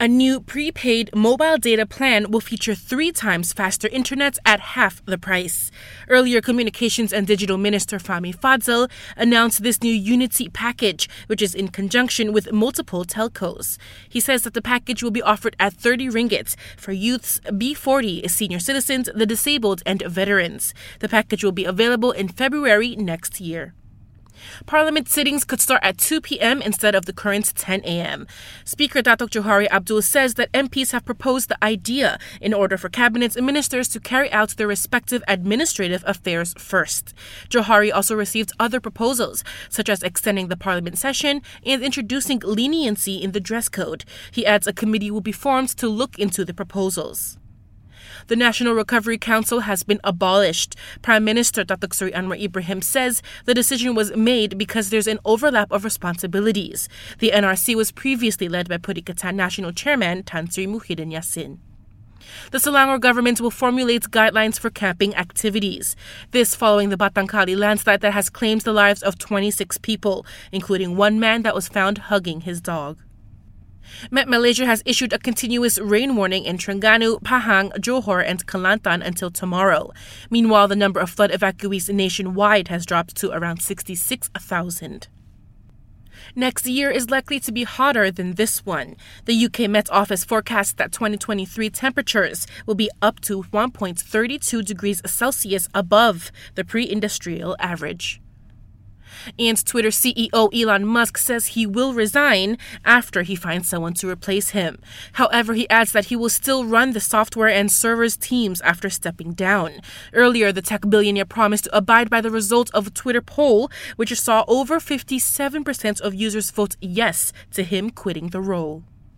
A new prepaid mobile data plan will feature three times faster internet at half the price. Earlier, Communications and Digital Minister Fahmi Fadzil announced this new Unity package, which is in conjunction with multiple telcos. He says that the package will be offered at 30 ringgit for youths, B40, senior citizens, the disabled, and veterans. The package will be available in February next year. Parliament sittings could start at 2 p.m. instead of the current 10 a.m. Speaker Datuk Johari Abdul says that MPs have proposed the idea in order for cabinets and ministers to carry out their respective administrative affairs first. Johari also received other proposals, such as extending the parliament session and introducing leniency in the dress code. He adds a committee will be formed to look into the proposals. The National Recovery Council has been abolished. Prime Minister Datuk Seri Anwar Ibrahim says the decision was made because there's an overlap of responsibilities. The NRC was previously led by Perikatan Nasional Chairman Tan Sri Muhyiddin Yassin. The Selangor government will formulate guidelines for camping activities. This following the Batang Kali landslide that has claimed the lives of 26 people, including one man that was found hugging his dog. Met Malaysia has issued a continuous rain warning in Terengganu, Pahang, Johor, and Kelantan until tomorrow. Meanwhile, the number of flood evacuees nationwide has dropped to around 66,000. Next year is likely to be hotter than this one. The UK Met Office forecasts that 2023 temperatures will be up to 1.32 degrees Celsius above the pre industrial average. And Twitter CEO Elon Musk says he will resign after he finds someone to replace him. However, he adds that he will still run the software and servers teams after stepping down. Earlier, the tech billionaire promised to abide by the result of a Twitter poll, which saw over 57% of users vote yes to him quitting the role.